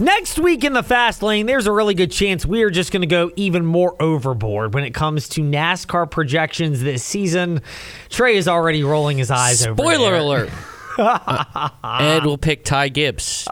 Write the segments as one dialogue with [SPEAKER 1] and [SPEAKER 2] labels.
[SPEAKER 1] Next week in the fast lane, there's a really good chance we are just going to go even more overboard when it comes to NASCAR projections this season. Trey is already rolling his eyes over
[SPEAKER 2] Spoiler alert. Uh, Ed will pick Ty Gibbs.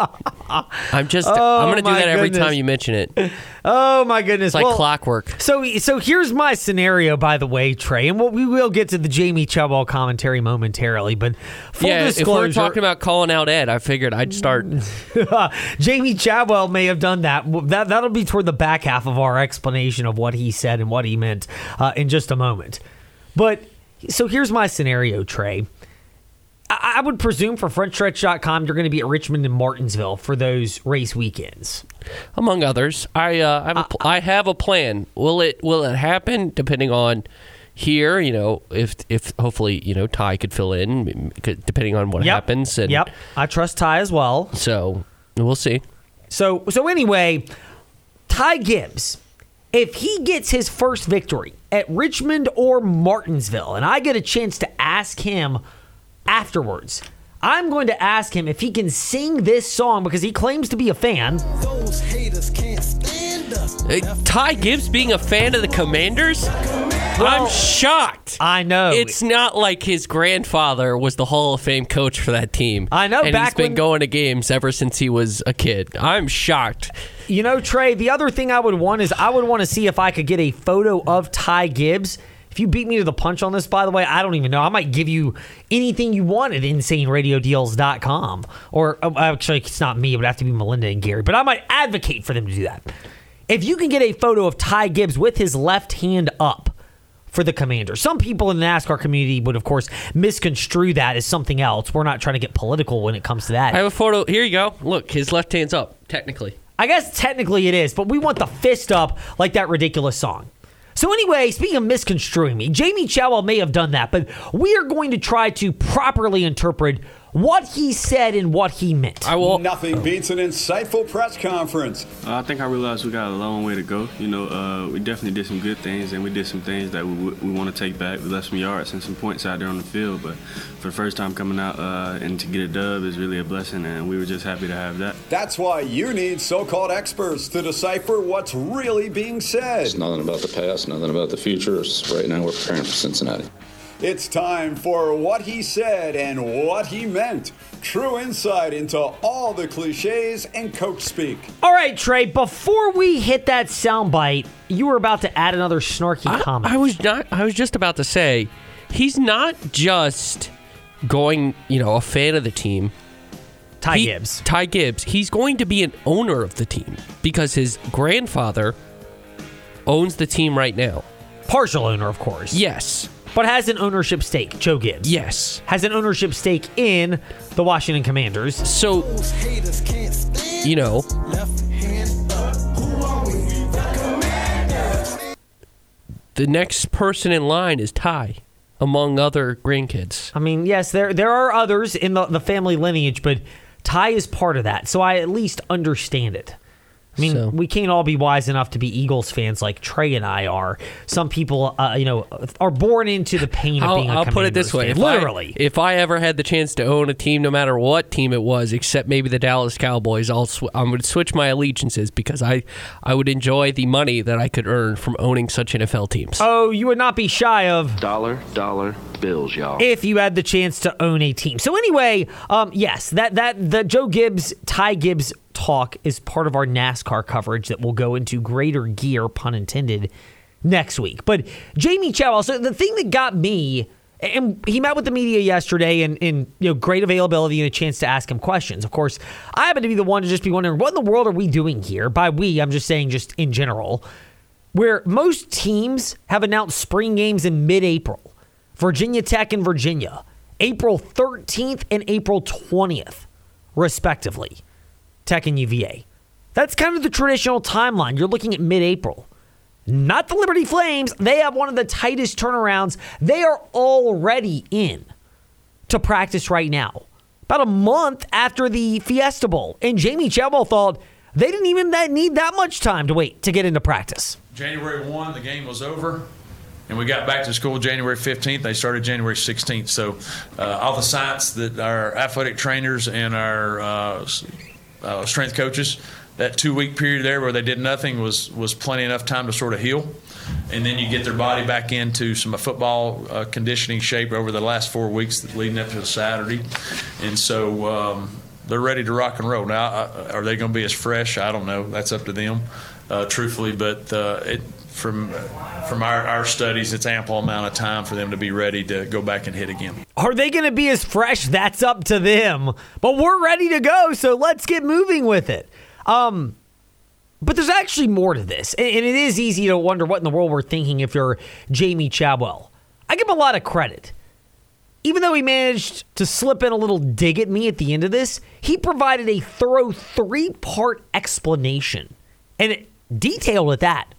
[SPEAKER 2] I'm just.
[SPEAKER 1] Oh,
[SPEAKER 2] I'm going to do that every time you mention it.
[SPEAKER 1] Oh my goodness!
[SPEAKER 2] It's like
[SPEAKER 1] Well,
[SPEAKER 2] clockwork.
[SPEAKER 1] So, so here's my scenario, by the way, Trey, and what we will get to the Jamey Chadwell commentary momentarily. But full
[SPEAKER 2] yeah, if we're talking about calling out Ed, I figured I'd start.
[SPEAKER 1] Jamey Chadwell may have done that. That that'll be toward the back half of our explanation of what he said and what he meant uh, in just a moment. But so here's my scenario, Trey. I, I would presume for FrontStretch.com, you're going to be at Richmond and Martinsville for those race weekends.
[SPEAKER 2] among others. I uh, I, have a, pl- I have a plan. Will it will it happen? Depending on here, you know, if if hopefully you know Ty could fill in, depending on what
[SPEAKER 1] Yep.
[SPEAKER 2] happens. And
[SPEAKER 1] Yep, I trust Ty as well.
[SPEAKER 2] So we'll see.
[SPEAKER 1] So so anyway, Ty Gibbs, if he gets his first victory at Richmond or Martinsville, and I get a chance to ask him afterwards, I'm going to ask him if he can sing this song because he claims to be a fan.
[SPEAKER 3] Those haters can't stand us.
[SPEAKER 2] Uh, Ty Gibbs being a fan of the Commanders. I'm shocked.
[SPEAKER 1] I know.
[SPEAKER 2] It's not like his grandfather was the Hall of Fame coach for that team.
[SPEAKER 1] I know,
[SPEAKER 2] and
[SPEAKER 1] back
[SPEAKER 2] he's been
[SPEAKER 1] when-
[SPEAKER 2] going to games ever since he was a kid. I'm shocked.
[SPEAKER 1] You know, Trey, the other thing I would want is I would want to see if I could get a photo of Ty Gibbs. If you beat me to the punch on this, by the way, I don't even know. I might give you anything you want at insaneradiodeals.com. Or uh, actually, it's not me. It would have to be Melinda and Gary. But I might advocate for them to do that. If you can get a photo of Ty Gibbs with his left hand up for the commander. Some people in the NASCAR community would, of course, misconstrue that as something else. We're not trying to get political when it comes to that.
[SPEAKER 2] I have a photo. Here you go. Look, his left hand's up. Technically.
[SPEAKER 1] I guess technically it is, but we want the fist up like that ridiculous song. So anyway, speaking of misconstruing me, Jamey Chadwell may have done that, but we are going to try to properly interpret what he said and what he meant.
[SPEAKER 2] I will.
[SPEAKER 4] Nothing beats an insightful press conference.
[SPEAKER 5] Uh, I think I realized we got a long way to go. You know, uh, we definitely did some good things, and we did some things that we, we want to take back. We left some yards and some points out there on the field, but for the first time coming out uh, and to get a dub is really a blessing, and we were just happy to have that.
[SPEAKER 4] That's why you need so called experts to decipher what's really being said.
[SPEAKER 6] It's nothing about the past, nothing about the future. It's right now we're preparing for Cincinnati.
[SPEAKER 4] It's time for what he said and what he meant. True insight into all the cliches and coach speak.
[SPEAKER 1] All right, Trey, before we hit that soundbite, you were about to add another snarky
[SPEAKER 2] I,
[SPEAKER 1] comment.
[SPEAKER 2] I was not. I was just about to say, he's not just going. You know, a fan of the team.
[SPEAKER 1] Ty
[SPEAKER 2] He-
[SPEAKER 1] Gibbs.
[SPEAKER 2] Ty Gibbs. He's going to be an owner of the team because his grandfather owns the team right now.
[SPEAKER 1] Partial owner, of course.
[SPEAKER 2] Yes.
[SPEAKER 1] But has an ownership stake, Joe Gibbs.
[SPEAKER 2] Yes.
[SPEAKER 1] Has an ownership stake in the Washington Commanders.
[SPEAKER 2] So
[SPEAKER 3] Those haters can't stand
[SPEAKER 2] you know,
[SPEAKER 3] Left hand up. Who are we? The
[SPEAKER 2] the next person in line is Ty, among other grandkids.
[SPEAKER 1] I mean, yes, there there are others in the, the family lineage, but Ty is part of that, so I at least understand it. I mean,
[SPEAKER 2] So-
[SPEAKER 1] we can't all be wise enough to be Eagles fans like Trey and I are. Some people, uh, you know, are born into the pain of
[SPEAKER 2] I'll,
[SPEAKER 1] being a
[SPEAKER 2] I'll put it this
[SPEAKER 1] Commanders
[SPEAKER 2] way:
[SPEAKER 1] fan.
[SPEAKER 2] if I-
[SPEAKER 1] literally.
[SPEAKER 2] if I ever had the chance to own a team, no matter what team it was, except maybe the Dallas Cowboys, I'll sw- I would switch my allegiances because I I would enjoy the money that I could earn from owning such NFL teams.
[SPEAKER 1] oh, you would not be shy of
[SPEAKER 7] Dollar, dollar bills, y'all.
[SPEAKER 1] if you had the chance to own a team. So anyway, um, yes, that that the Joe Gibbs, Ty Gibbs talk is part of our NASCAR coverage that will go into greater gear, pun intended, next week. But Jamey Chow, so the thing that got me. And he met with the media yesterday, and, and you know, great availability and a chance to ask him questions. Of course, I happen to be the one to just be wondering what in the world are we doing here. By we, I'm just saying, just in general, where most teams have announced spring games in mid-April. Virginia Tech and Virginia, April 13th and April 20th, respectively. Tech and UVA. That's kind of the traditional timeline. You're looking at mid April. Not the Liberty Flames. They have one of the tightest turnarounds. They are already in to practice right now. About a month after the Fiesta Bowl. And Jamey Chadwell thought they didn't even that need that much time to wait to get into practice.
[SPEAKER 8] January 1, the game was over, and we got back to school January 15th. They started January 16th. So, uh, all the science that our athletic trainers and our uh, uh, strength coaches. That two week period there where they did nothing was was plenty enough time to sort of heal, and then you get their body back into some football uh, conditioning shape over the last four weeks leading up to Saturday, and so um, they're ready to rock and roll. Now, are they going to be as fresh? I don't know. That's up to them, uh, truthfully. But uh, it, from from our, our studies, it's ample amount of time for them to be ready to go back and hit again.
[SPEAKER 1] Are they going to be as fresh? That's up to them. But we're ready to go, so let's get moving with it. Um, but there's actually more to this, and it is easy to wonder what in the world we're thinking if you're Jamey Chadwell. I give him a lot of credit. Even though he managed to slip in a little dig at me at the end of this, he provided a thorough three part explanation, and detailed at that,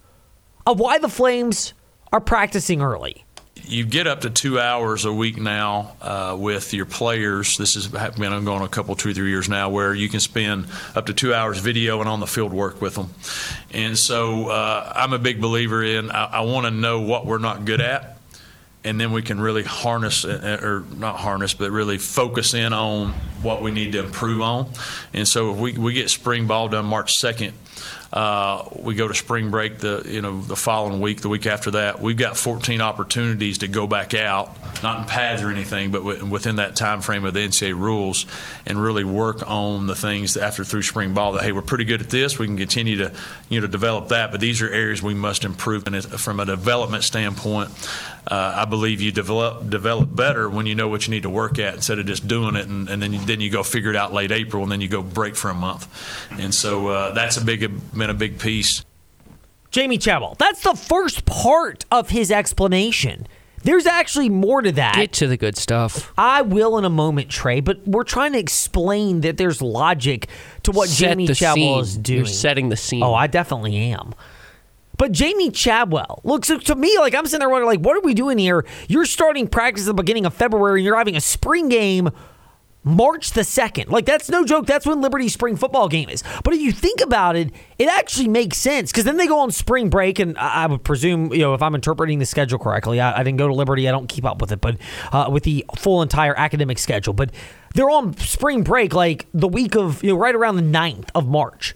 [SPEAKER 1] of why the Flames are practicing early.
[SPEAKER 8] you get up to two hours a week now uh, with your players. This has been ongoing a couple, two, three years now, where you can spend up to two hours video and on the field work with them. And so uh, I'm a big believer in I, I want to know what we're not good at. And then we can really harness, uh, or not harness, but really focus in on what we need to improve on. And so if we, we get spring ball done March 2nd, uh, we go to spring break the you know the following week, the week after that. We've got 14 opportunities to go back out, not in pads or anything, but wi- within that time frame of the NCAA rules, and really work on the things after through spring ball that hey we're pretty good at this. We can continue to you know develop that, but these are areas we must improve. And from a development standpoint, uh, I believe you develop develop better when you know what you need to work at instead of just doing it and, and then you, then you go figure it out late April and then you go break for a month. And so uh, that's a big been a big piece.
[SPEAKER 1] Jamey Chadwell. That's the first part of his explanation. There's actually more to that.
[SPEAKER 2] Get to the good stuff.
[SPEAKER 1] I will in a moment, Trey, but we're trying to explain that there's logic to what
[SPEAKER 2] Set
[SPEAKER 1] Jamey
[SPEAKER 2] the
[SPEAKER 1] Chadwell is doing.
[SPEAKER 2] You're setting the scene.
[SPEAKER 1] Oh, I definitely am. But Jamey Chadwell, look, so to me, like I'm sitting there wondering, like, what are we doing here? You're starting practice at the beginning of February, and you're having a spring game March the 2nd. Like, that's no joke. That's when Liberty's spring football game is. But if you think about it, it actually makes sense because then they go on spring break, and I I would presume, you know, if I'm interpreting the schedule correctly, I, I didn't go to Liberty, I don't keep up with it, but uh, with the full entire academic schedule. But they're on spring break like the week of, you know, right around the 9th of March.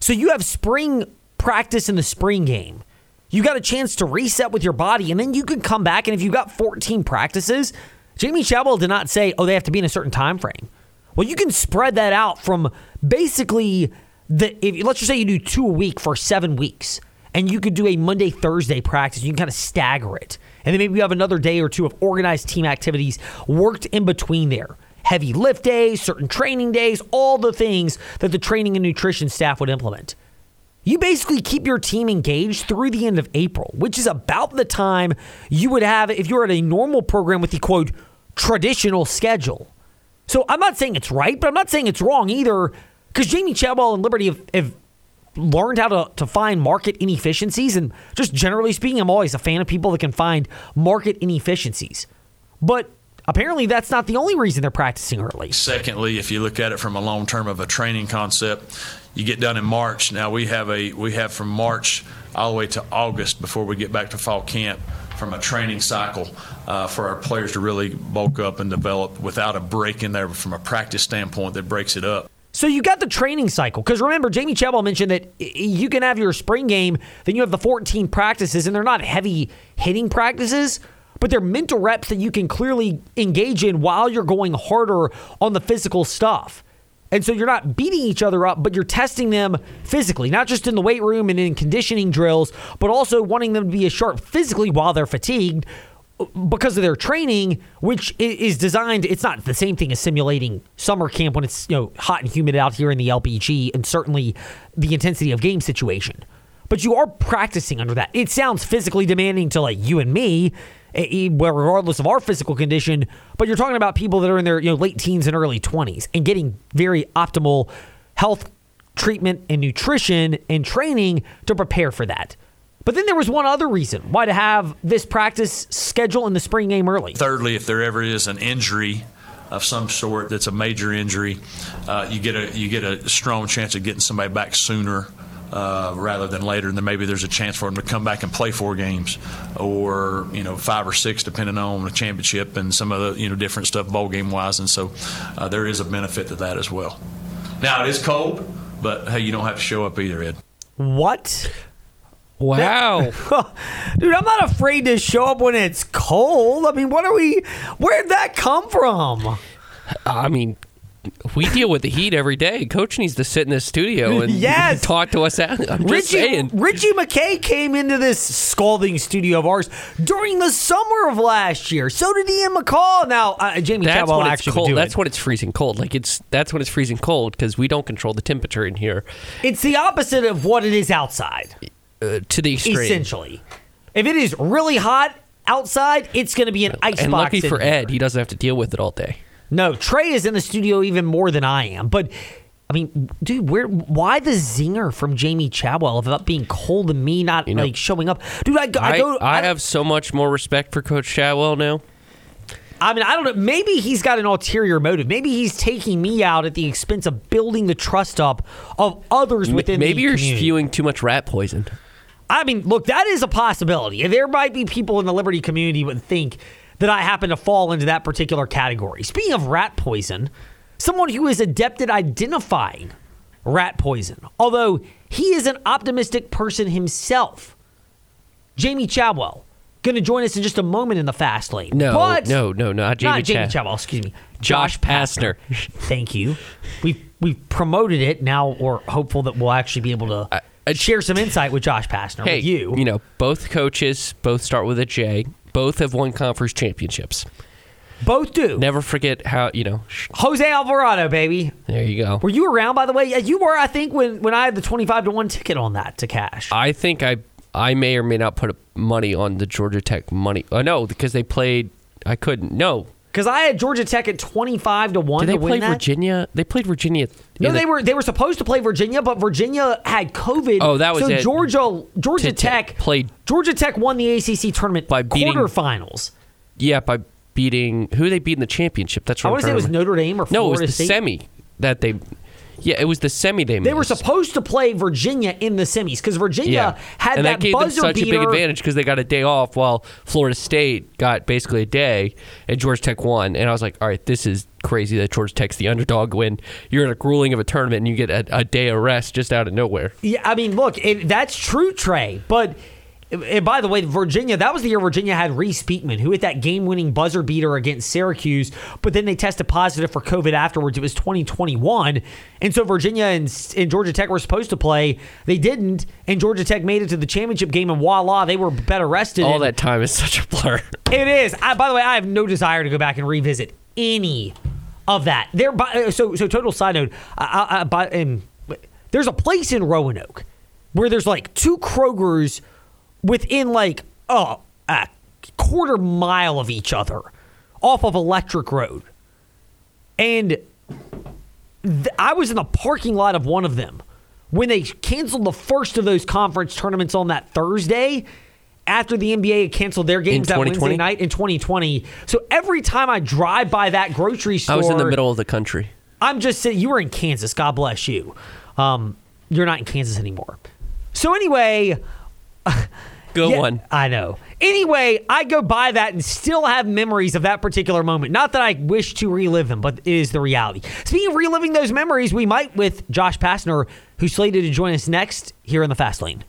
[SPEAKER 1] So you have spring practice in the spring game. You got a chance to reset with your body, and then you can come back. And if you've got 14 practices, Jamey Chadwell did not say, oh, they have to be in a certain time frame. Well, you can spread that out from basically the if let's just say you do two a week for seven weeks, and you could do a Monday Thursday practice. You can kind of stagger it, and then maybe you have another day or two of organized team activities worked in between there. Heavy lift days, certain training days, all the things that the training and nutrition staff would implement. You basically keep your team engaged through the end of April, which is about the time you would have if you're at a normal program with the quote traditional schedule. So I'm not saying it's right, but I'm not saying it's wrong either, because Jamey Chadwell and Liberty have, have learned how to, to find market inefficiencies. And just generally speaking, I'm always a fan of people that can find market inefficiencies. But apparently, that's not the only reason they're practicing early.
[SPEAKER 8] Secondly, if you look at it from a long term of a training concept, you get done in March. Now we have a we have from March all the way to August before we get back to fall camp from a training cycle uh, for our players to really bulk up and develop without a break in there from a practice standpoint that breaks it up.
[SPEAKER 1] So you got the training cycle because remember Jamey Chadwell mentioned that you can have your spring game, then you have the 14 practices, and they're not heavy hitting practices, but they're mental reps that you can clearly engage in while you're going harder on the physical stuff. And so you're not beating each other up, but you're testing them physically, not just in the weight room and in conditioning drills, but also wanting them to be as sharp physically while they're fatigued uh, because of their training, which is designed. It's not the same thing as simulating summer camp when it's you know hot and humid out here in the LPG, and certainly the intensity of game situation. But you are practicing under that. It sounds physically demanding to like you and me, regardless of our physical condition. But you're talking about people that are in their you know late teens and early 20s and getting very optimal health treatment and nutrition and training to prepare for that. But then there was one other reason why to have this practice schedule in the spring game early.
[SPEAKER 8] Thirdly, if there ever is an injury of some sort that's a major injury, uh, you get a you get a strong chance of getting somebody back sooner. Uh, rather than later, and then maybe there's a chance for them to come back and play four games, or you know five or six, depending on the championship and some of the you know different stuff bowl game wise. And so uh, there is a benefit to that as well. Now it is cold, but hey, you don't have to show up either, Ed.
[SPEAKER 1] What?
[SPEAKER 2] Wow.
[SPEAKER 1] Dude, I'm not afraid to show up when it's cold. I mean, what are we? Where'd that come from?
[SPEAKER 2] I mean, we deal with the heat every day. Coach needs to sit in this studio and
[SPEAKER 1] Yes.
[SPEAKER 2] talk to us out. I'm just saying.
[SPEAKER 1] Ritchie McKay came into this scalding studio of ours during the summer of last year. So did Ian McCall. Now, uh, Jamey
[SPEAKER 2] That's
[SPEAKER 1] Chadwell
[SPEAKER 2] when it's
[SPEAKER 1] actually
[SPEAKER 2] cold.
[SPEAKER 1] do
[SPEAKER 2] That's
[SPEAKER 1] it.
[SPEAKER 2] when it's freezing cold. Like it's that's when it's freezing cold because we don't control the temperature in here
[SPEAKER 1] It's the opposite of what it is outside,
[SPEAKER 2] uh, to the extreme.
[SPEAKER 1] essentially. If it is really hot outside, it's going to be an ice
[SPEAKER 2] And
[SPEAKER 1] box.
[SPEAKER 2] lucky for
[SPEAKER 1] here.
[SPEAKER 2] Ed, he doesn't have to deal with it all day.
[SPEAKER 1] No, Trey is in the studio even more than I am. But I mean, dude, where? Why the zinger from Jamey Chadwell about being cold and me not
[SPEAKER 2] You know,
[SPEAKER 1] like showing up? Dude, I, go- I
[SPEAKER 2] I,
[SPEAKER 1] go.
[SPEAKER 2] I,
[SPEAKER 1] don't-
[SPEAKER 2] have so much more respect for Coach Chadwell now.
[SPEAKER 1] I mean, I don't know. Maybe he's got an ulterior motive. Maybe he's taking me out at the expense of building the trust up of others within.
[SPEAKER 2] Maybe you're
[SPEAKER 1] community.
[SPEAKER 2] spewing too much rat poison.
[SPEAKER 1] I mean, look, that is a possibility. There might be people in the Liberty community would think that I happen to fall into that particular category. Speaking of rat poison, someone who is adept at identifying rat poison, although he is an optimistic person himself. Jamey Chadwell going to join us in just a moment in the fast lane.
[SPEAKER 2] No,
[SPEAKER 1] but
[SPEAKER 2] no, no, not Jamey,
[SPEAKER 1] not Jamey
[SPEAKER 2] Chad-
[SPEAKER 1] Chadwell. Excuse me,
[SPEAKER 2] Josh Pastner.
[SPEAKER 1] Thank you. We've we've promoted it. Now we're hopeful that we'll actually be able to
[SPEAKER 2] I- I-
[SPEAKER 1] share some insight with Josh Pastner.
[SPEAKER 2] Hey,
[SPEAKER 1] with you,
[SPEAKER 2] you know, both coaches both start with a J. Both have won conference championships.
[SPEAKER 1] both do.
[SPEAKER 2] Never forget how you know. sh-
[SPEAKER 1] Jose Alvarado, baby.
[SPEAKER 2] There you go.
[SPEAKER 1] Were you around, by the way? Yeah, you were. I think when when I had the twenty-five to one ticket on that to cash.
[SPEAKER 2] I think I I may or may not put money on the Georgia Tech money. Oh no, because they played. I couldn't. No,
[SPEAKER 1] Because I had Georgia Tech at twenty-five to one
[SPEAKER 2] did they
[SPEAKER 1] to
[SPEAKER 2] play
[SPEAKER 1] win that.
[SPEAKER 2] Virginia? They played Virginia.
[SPEAKER 1] No,
[SPEAKER 2] the-
[SPEAKER 1] they were they were supposed to play Virginia, but Virginia had COVID.
[SPEAKER 2] Oh, that was
[SPEAKER 1] so
[SPEAKER 2] it.
[SPEAKER 1] Georgia Georgia
[SPEAKER 2] to-
[SPEAKER 1] Tech
[SPEAKER 2] played-
[SPEAKER 1] Georgia Tech won the ACC tournament
[SPEAKER 2] By beating-
[SPEAKER 1] quarterfinals.
[SPEAKER 2] Yeah, by beating who they beat in the championship. That's
[SPEAKER 1] I
[SPEAKER 2] what
[SPEAKER 1] want to say it was Notre Dame or
[SPEAKER 2] No, it was the
[SPEAKER 1] State.
[SPEAKER 2] semi that they. Yeah, it was the semi they.
[SPEAKER 1] They were supposed to play Virginia in the semis because Virginia
[SPEAKER 2] Yeah,
[SPEAKER 1] had
[SPEAKER 2] and
[SPEAKER 1] that,
[SPEAKER 2] that, gave them such
[SPEAKER 1] beater.
[SPEAKER 2] a big advantage because they got a day off while Florida State got basically a day, and Georgia Tech won. And I was like, all right, this is crazy that Georgia Tech's the underdog when you're in a grueling of a tournament and you get a, a day of rest just out of nowhere.
[SPEAKER 1] Yeah, I mean, look, it, that's true, Trey. But and by the way, Virginia, that was the year Virginia had Reece Beekman, who hit that game winning buzzer beater against Syracuse, but then they tested positive for COVID afterwards. It was 2021. And so Virginia and, and Georgia Tech were supposed to play. They didn't. And Georgia Tech made it to the championship game, and voila, they were better rested.
[SPEAKER 2] All that time is such a blur.
[SPEAKER 1] It is. I, by the way, I have no desire to go back and revisit any of that. There, by, so so. Total side note. I, I, I, by, um, there's a place in Roanoke where there's like two Krogers within like oh, a quarter mile of each other, off of Electric Road, and th- I was in the parking lot of one of them when they canceled the first of those conference tournaments on that Thursday after the NBA had canceled their games that Wednesday night in 2020. So every time I drive by that grocery store,
[SPEAKER 2] I was in the middle of the country.
[SPEAKER 1] I'm just saying you were in Kansas. God bless you. Um, you're not in Kansas anymore. So anyway,
[SPEAKER 2] Go
[SPEAKER 1] yeah,
[SPEAKER 2] one.
[SPEAKER 1] I know. Anyway, I go by that and still have memories of that particular moment. Not that I wish to relive them, but it is the reality. Speaking of reliving those memories, we might with Josh Pastner, who's slated to join us next here in the Fast Lane.